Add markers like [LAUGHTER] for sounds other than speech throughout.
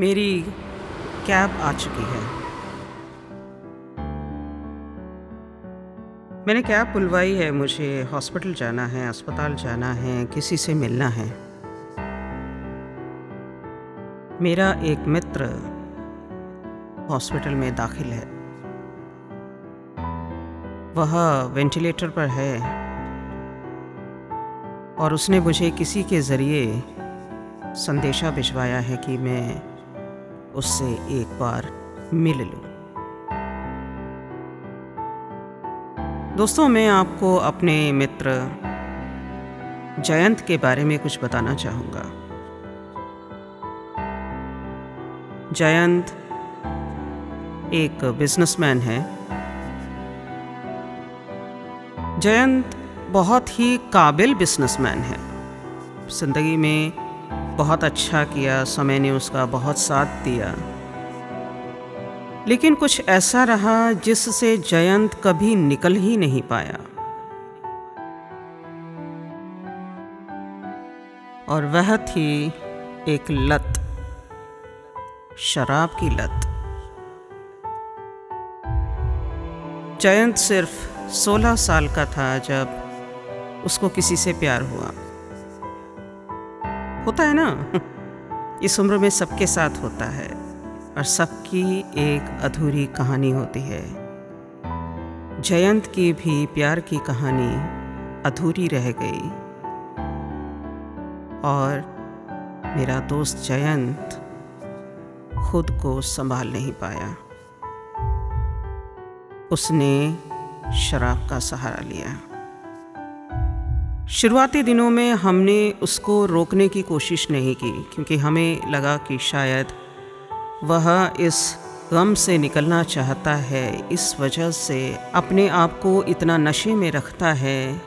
मेरी कैब आ चुकी है। मैंने कैब बुलवाई है, मुझे हॉस्पिटल जाना है, अस्पताल जाना है, किसी से मिलना है। मेरा एक मित्र हॉस्पिटल में दाखिल है। वह वेंटिलेटर पर है और उसने मुझे किसी के ज़रिए संदेशा भिजवाया है कि मैं उससे एक बार मिल लूँ। दोस्तों, मैं आपको अपने मित्र जयंत के बारे में कुछ बताना चाहूँगा। जयंत एक बिजनेसमैन है। जयंत बहुत ही काबिल बिजनेसमैन है। ज़िंदगी में बहुत अच्छा किया, समय ने उसका बहुत साथ दिया। लेकिन कुछ ऐसा रहा जिससे जयंत कभी निकल ही नहीं पाया। और वह थी एक लत, शराब की लत। जयंत सिर्फ़ 16 साल का था जब उसको किसी से प्यार हुआ। होता है ना? इस उम्र में सबके साथ होता है और सबकी एक अधूरी कहानी होती है। जयंत की भी प्यार की कहानी अधूरी रह गई। और मेरा दोस्त जयंत खुद को संभाल नहीं पाया। उसने शराब का सहारा लिया। शुरुआती दिनों में हमने उसको रोकने की कोशिश नहीं की, क्योंकि हमें लगा कि शायद वह इस गम से निकलना चाहता है। इस वजह से अपने आप को इतना नशे में रखता है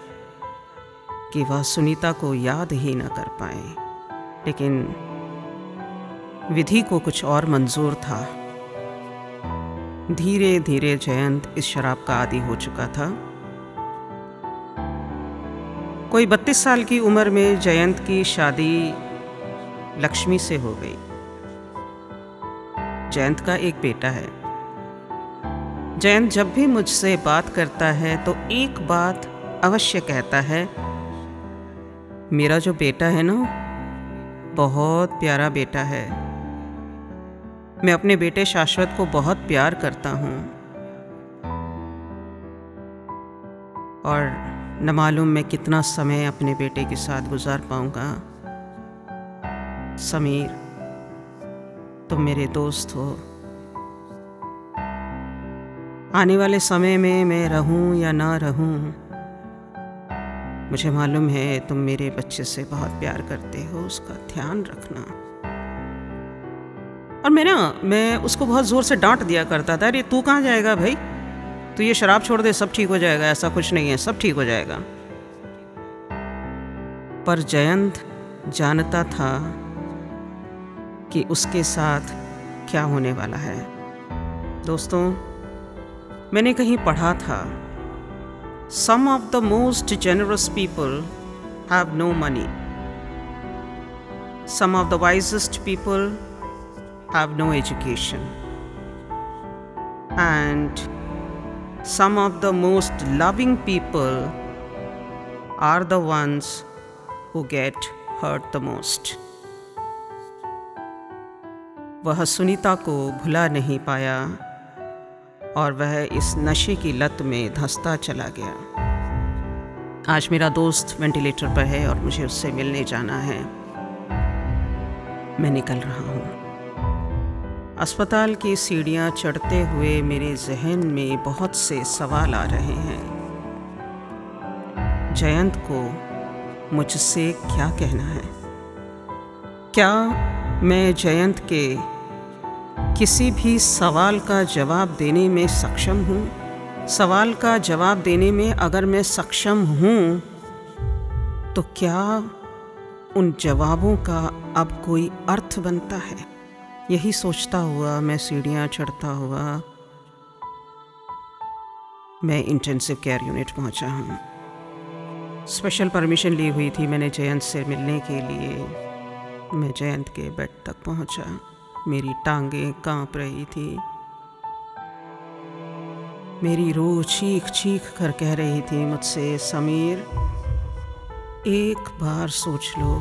कि वह सुनीता को याद ही न कर पाए। लेकिन विधि को कुछ और मंजूर था। धीरे धीरे जयंत इस शराब का आदि हो चुका था। कोई बत्तीस साल की उम्र में जयंत की शादी लक्ष्मी से हो गई। जयंत का एक बेटा है। जयंत जब भी मुझसे बात करता है तो एक बात अवश्य कहता है, मेरा जो बेटा है ना, बहुत प्यारा बेटा है। मैं अपने बेटे शाश्वत को बहुत प्यार करता हूँ। और न मालूम मैं कितना समय अपने बेटे के साथ गुजार पाऊँगा। समीर, तुम मेरे दोस्त हो। आने वाले समय में मैं रहूँ या ना रहूँ, मुझे मालूम है तुम मेरे बच्चे से बहुत प्यार करते हो, उसका ध्यान रखना। और मैं ना, मैं उसको बहुत ज़ोर से डांट दिया करता था, अरे, तू कहाँ जाएगा भाई? तो ये शराब छोड़ दे, सब ठीक हो जाएगा, ऐसा कुछ नहीं है, सब ठीक हो जाएगा। पर जयंत जानता था कि उसके साथ क्या होने वाला है। दोस्तों, मैंने कहीं पढ़ा था some of the most generous people have no money some of the wisest people have no education and some of the most loving people are the ones who get hurt the most. वह सुनीता को भुला नहीं पाया और वह इस नशे की लत में धंसता चला गया। आज मेरा दोस्त वेंटिलेटर पर है और मुझे उससे मिलने जाना है। मैं निकल रहा हूँ। अस्पताल की सीढ़ियाँ चढ़ते हुए मेरे जहन में बहुत से सवाल आ रहे हैं। जयंत को मुझसे क्या कहना है? क्या मैं जयंत के किसी भी सवाल का जवाब देने में सक्षम हूँ? सवाल का जवाब देने में अगर मैं सक्षम हूँ तो क्या उन जवाबों का अब कोई अर्थ बनता है? यही सोचता हुआ, मैं सीढ़ियाँ चढ़ता हुआ, मैं इंटेंसिव केयर यूनिट पहुँचा हूँ। स्पेशल परमिशन ली हुई थी मैंने जयंत से मिलने के लिए। मैं जयंत के बेड तक पहुँचा। मेरी टांगें काँप रही थी। मेरी रूह चीख चीख कर कह रही थी मुझसे, समीर, एक बार सोच लो,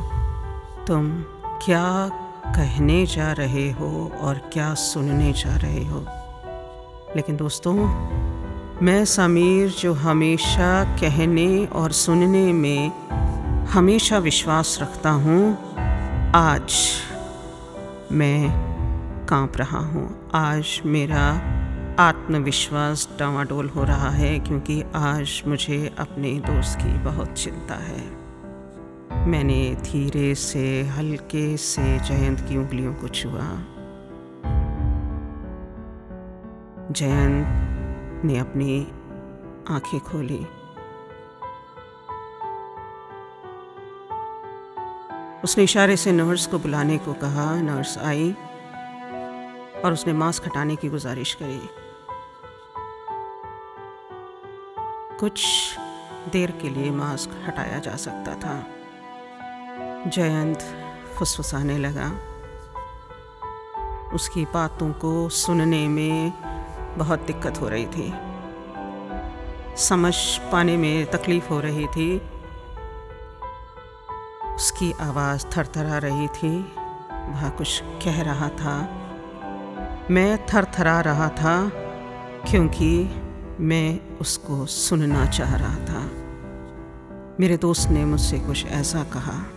तुम क्या कहने जा रहे हो और क्या सुनने जा रहे हो। लेकिन दोस्तों, मैं समीर जो हमेशा कहने और सुनने में हमेशा विश्वास रखता हूँ, आज मैं काँप रहा हूँ। आज मेरा आत्मविश्वास डावाडोल हो रहा है क्योंकि आज मुझे अपने दोस्त की बहुत चिंता है। मैंने धीरे से, हल्के से जयंत की उंगलियों को छुआ। जयंत ने अपनी आँखें खोली। उसने इशारे से नर्स को बुलाने को कहा। नर्स आई और उसने मास्क हटाने की गुजारिश करी। कुछ देर के लिए मास्क हटाया जा सकता था। जयंत फुसफुसाने लगा। उसकी बातों को सुनने में बहुत दिक्कत हो रही थी। समझ पाने में तकलीफ़ हो रही थी। उसकी आवाज़ थरथरा रही थी। वह कुछ कह रहा था। मैं थरथरा रहा था क्योंकि मैं उसको सुनना चाह रहा था। मेरे दोस्त ने मुझसे कुछ ऐसा कहा।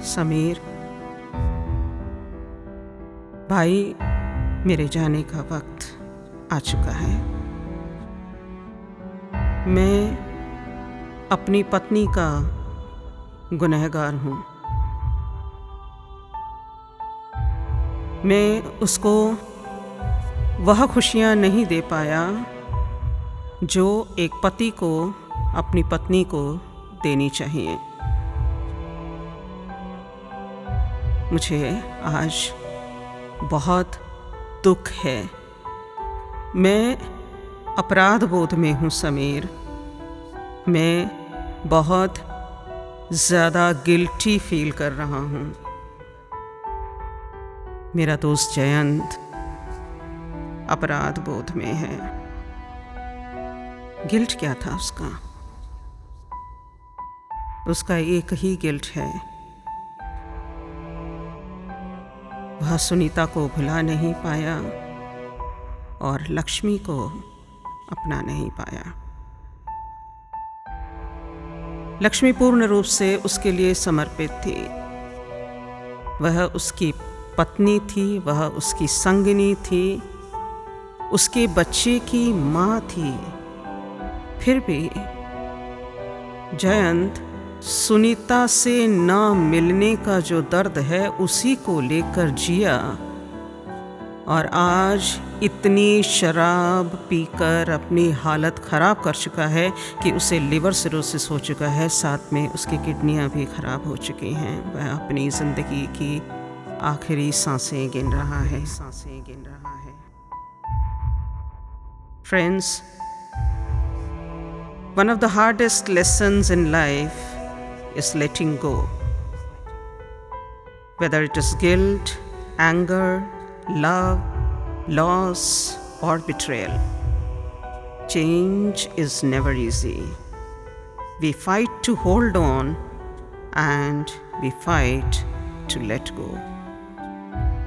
समीर। भाई, मेरे जाने का वक्त आ चुका है। मैं अपनी पत्नी का गुनहगार हूँ। मैं उसको वह खुशियाँ नहीं दे पाया जो एक पति को, अपनी पत्नी को देनी चाहिए। मुझे आज बहुत दुख है। मैं अपराध बोध में हूँ समीर। मैं बहुत ज़्यादा गिल्टी फील कर रहा हूँ। मेरा दोस्त जयंत अपराध बोध में है। गिल्ट क्या था उसका? उसका एक ही गिल्ट है। वह सुनीता को भुला नहीं पाया और लक्ष्मी को अपना नहीं पाया। लक्ष्मी पूर्ण रूप से उसके लिए समर्पित थी। वह उसकी पत्नी थी, वह उसकी संगनी थी, उसके बच्चे की माँ थी। फिर भी जयंत सुनीता से ना मिलने का जो दर्द है, उसी को लेकर जिया। और आज इतनी शराब पीकर अपनी हालत ख़राब कर चुका है कि उसे लिवर सिरोसिस हो चुका है। साथ में उसकी किडनियाँ भी ख़राब हो चुकी हैं। वह अपनी ज़िंदगी की आखिरी साँसें गिन रहा है। साँसें गिन रहा है friends one of the hardest lessons in life is letting go. Whether it is guilt, anger, love, loss, or betrayal. Change is never easy. We fight to hold on and we fight to let go.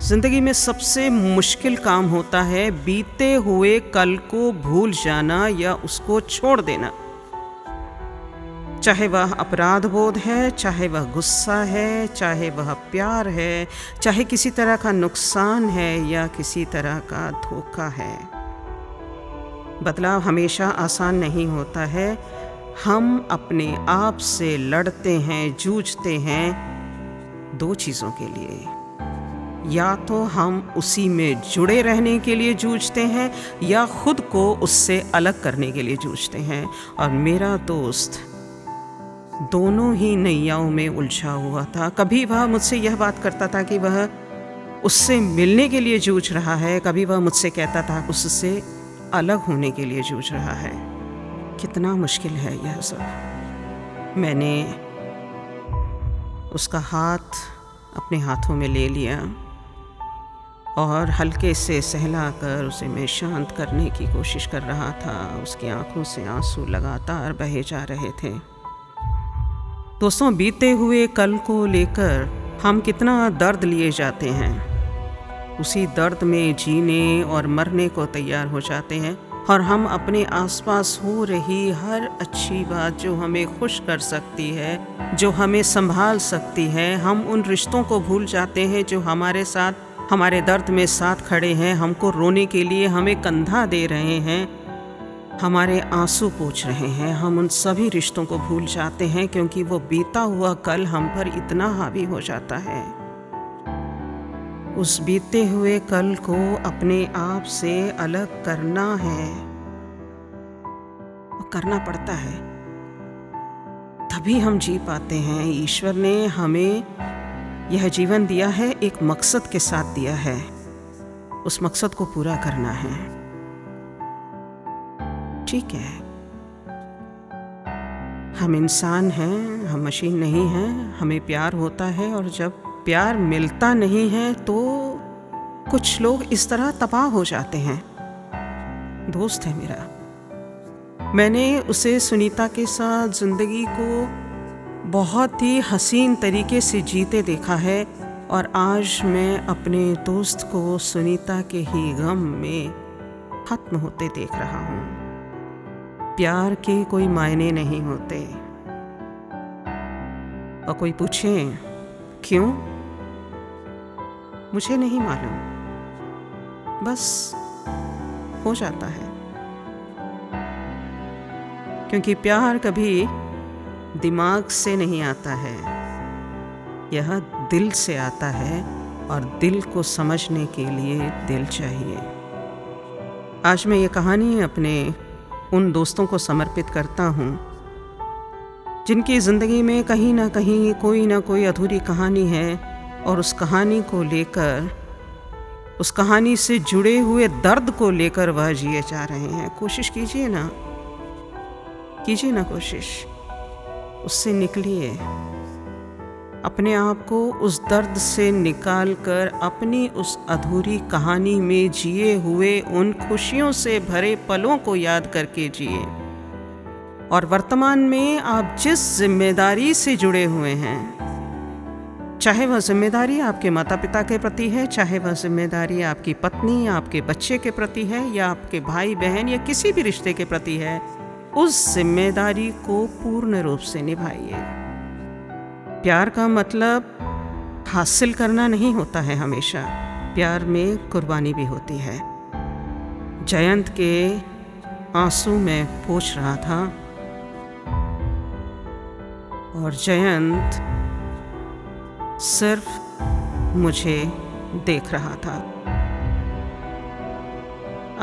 ज़िंदगी में सबसे मुश्किल काम होता है बीते हुए कल को भूल जाना या उसको छोड़ देना चाहे वह अपराध बोध है, चाहे वह गुस्सा है, चाहे वह प्यार है, चाहे किसी तरह का नुकसान है या किसी तरह का धोखा है। बदलाव हमेशा आसान नहीं होता है। हम अपने आप से लड़ते हैं, जूझते हैं दो चीज़ों के लिए। या तो हम उसी में जुड़े रहने के लिए जूझते हैं या खुद को उससे अलग करने के लिए जूझते हैं। और मेरा दोस्त दोनों ही नैयाओं में उलझा हुआ था। कभी वह मुझसे यह बात करता था कि वह उससे मिलने के लिए जूझ रहा है, कभी वह मुझसे कहता था उससे अलग होने के लिए जूझ रहा है। कितना मुश्किल है यह सब। मैंने उसका हाथ अपने हाथों में ले लिया और हल्के से सहलाकर उसे मैं शांत करने की कोशिश कर रहा था। उसकी आँखों से आँसू लगातार बहे जा रहे थे। दोस्तों, बीते हुए कल को लेकर हम कितना दर्द लिए जाते हैं। उसी दर्द में जीने और मरने को तैयार हो जाते हैं और हम अपने आसपास हो रही हर अच्छी बात जो हमें खुश कर सकती है, जो हमें संभाल सकती है, हम उन रिश्तों को भूल जाते हैं जो हमारे साथ, हमारे दर्द में साथ खड़े हैं, हमको रोने के लिए हमें कंधा दे रहे हैं। हमारे आँसू पूछ रहे हैं। हम उन सभी रिश्तों को भूल जाते हैं क्योंकि वो बीता हुआ कल हम पर इतना हावी हो जाता है। उस बीते हुए कल को अपने आप से अलग करना है। करना पड़ता है। तभी हम जी पाते हैं। ईश्वर ने हमें यह जीवन दिया है, एक मकसद के साथ दिया है। उस मकसद को पूरा करना है। ठीक है। हम इंसान हैं, हम मशीन नहीं हैं, हमें प्यार होता है और जब प्यार मिलता नहीं है तो कुछ लोग इस तरह तबाह हो जाते हैं। दोस्त है मेरा। मैंने उसे सुनीता के साथ ज़िंदगी को बहुत ही हसीन तरीके से जीते देखा है और आज मैं अपने दोस्त को सुनीता के ही गम में ख़त्म होते देख रहा हूँ। प्यार के कोई मायने नहीं होते। और कोई पूछे, क्यों? मुझे नहीं मालूम। बस हो जाता है। क्योंकि प्यार कभी दिमाग से नहीं आता है। यह दिल से आता है और दिल को समझने के लिए दिल चाहिए। आज मैं ये कहानी अपने उन दोस्तों को समर्पित करता हूँ, जिनकी ज़िंदगी में कहीं ना कहीं कोई ना कोई अधूरी कहानी है और उस कहानी को लेकर, उस कहानी से जुड़े हुए दर्द को लेकर वह जिए जा रहे हैं। कोशिश कीजिए ना। कीजिए ना कोशिश। उससे निकलिए। अपने आप को उस दर्द से निकाल कर अपनी उस अधूरी कहानी में जिए हुए उन खुशियों से भरे पलों को याद करके जिए। और वर्तमान में आप जिस ज़िम्मेदारी से जुड़े हुए हैं, चाहे वह ज़िम्मेदारी आपके माता पिता के प्रति है, चाहे वह ज़िम्मेदारी आपकी पत्नी, आपके बच्चे के प्रति है, या आपके भाई बहन या किसी भी रिश्ते के प्रति है, उस ज़िम्मेदारी को पूर्ण रूप से निभाइए। प्यार का मतलब हासिल करना नहीं होता है हमेशा। प्यार में कुर्बानी भी होती है। जयंत के आँसू में पूछ रहा था। और जयंत सिर्फ़ मुझे देख रहा था।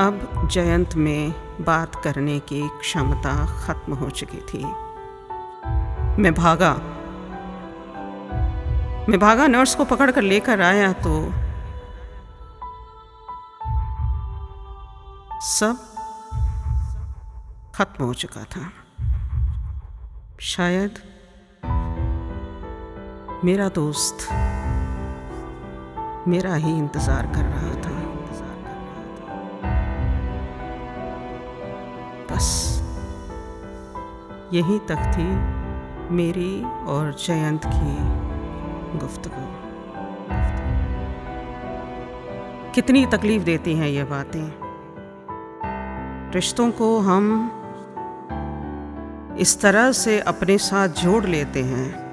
अब जयंत में बात करने की क्षमता खत्म हो चुकी थी। मैं भागा। मैं भागा नर्स को पकड़ कर लेकर आया तो सब खत्म हो चुका था। शायद मेरा दोस्त मेरा ही इंतज़ार कर रहा था। बस यहीं तक थी मेरी और जयंत की गुफ्तगु। कितनी तकलीफ़ देती हैं ये बातें। रिश्तों को हम इस तरह से अपने साथ जोड़ लेते हैं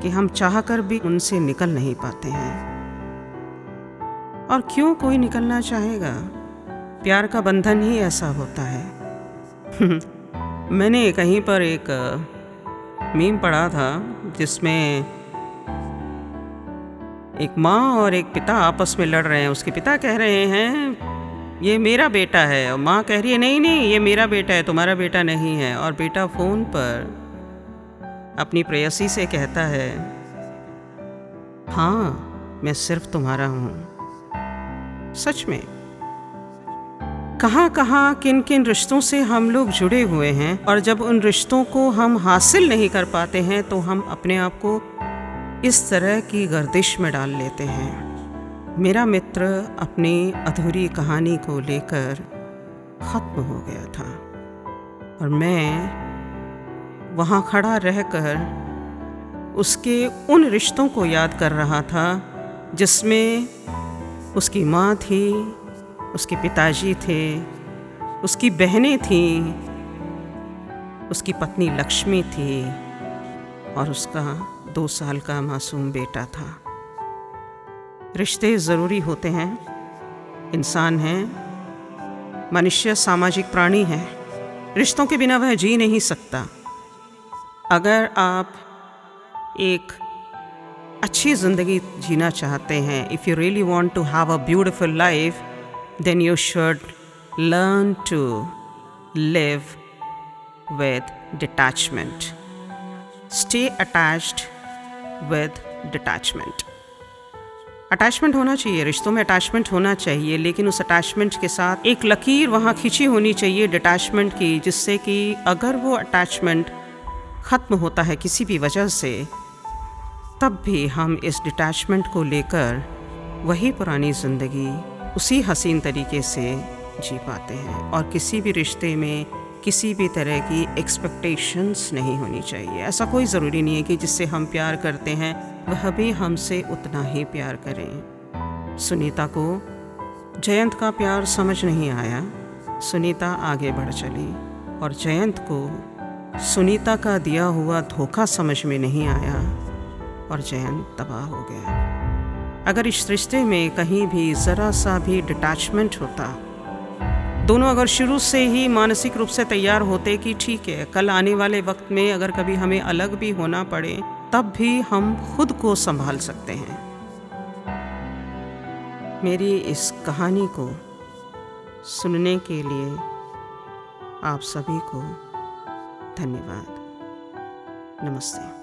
कि हम चाहकर भी उनसे निकल नहीं पाते हैं। और क्यों कोई निकलना चाहेगा? प्यार का बंधन ही ऐसा होता है। [LAUGHS] मैंने कहीं पर एक मीम पढ़ा था। जिसमें एक माँ और एक पिता आपस में लड़ रहे हैं। उसके पिता कह रहे हैं, ये मेरा बेटा है। और माँ कह रही है, नहीं नहीं, ये मेरा बेटा है, तुम्हारा बेटा नहीं है। और बेटा फ़ोन पर अपनी प्रेयसी से कहता है हाँ मैं सिर्फ़ तुम्हारा हूँ। सच में कहाँ कहाँ किन किन रिश्तों से हम लोग जुड़े हुए हैं और जब उन रिश्तों को हम हासिल नहीं कर पाते हैं तो हम अपने आप को इस तरह की गर्दिश में डाल लेते हैं। मेरा मित्र अपनी अधूरी कहानी को लेकर ख़त्म हो गया था और मैं वहाँ खड़ा रहकर उसके उन रिश्तों को याद कर रहा था, जिसमें उसकी माँ थी उसके पिताजी थे, उसकी बहनें थीं, उसकी पत्नी लक्ष्मी थी और उसका दो साल का मासूम बेटा था। रिश्ते ज़रूरी होते हैं। इंसान हैं, मनुष्य सामाजिक प्राणी है। रिश्तों के बिना वह जी नहीं सकता। अगर आप एक अच्छी ज़िंदगी जीना चाहते हैं if you really want to have a beautiful life then you should learn to live with detachment. Stay attached with detachment. Attachment होना चाहिए, रिश्तों में अटैचमेंट होना चाहिए, लेकिन उस अटैचमेंट के साथ एक लकीर वहाँ खींची होनी चाहिए डिटैचमेंट की, जिससे कि अगर वो अटैचमेंट ख़त्म होता है किसी भी वजह से, तब भी हम इस डिटैचमेंट को लेकर वही पुरानी ज़िंदगी उसी हसीन तरीके से जी पाते हैं और किसी भी रिश्ते में किसी भी तरह की एक्सपेक्टेशंस नहीं होनी चाहिए। ऐसा कोई ज़रूरी नहीं है कि जिससे हम प्यार करते हैं, वह भी हमसे उतना ही प्यार करें। सुनीता को जयंत का प्यार समझ नहीं आया। सुनीता आगे बढ़ चली और जयंत को सुनीता का दिया हुआ धोखा समझ में नहीं आया और जयंत तबाह हो गया। अगर इस रिश्ते में कहीं भी ज़रा सा भी डिटैचमेंट होता। दोनों अगर शुरू से ही मानसिक रूप से तैयार होते कि ठीक है, कल आने वाले वक्त में अगर कभी हमें अलग भी होना पड़े, तब भी हम खुद को संभाल सकते हैं। मेरी इस कहानी को सुनने के लिए आप सभी को धन्यवाद। नमस्ते।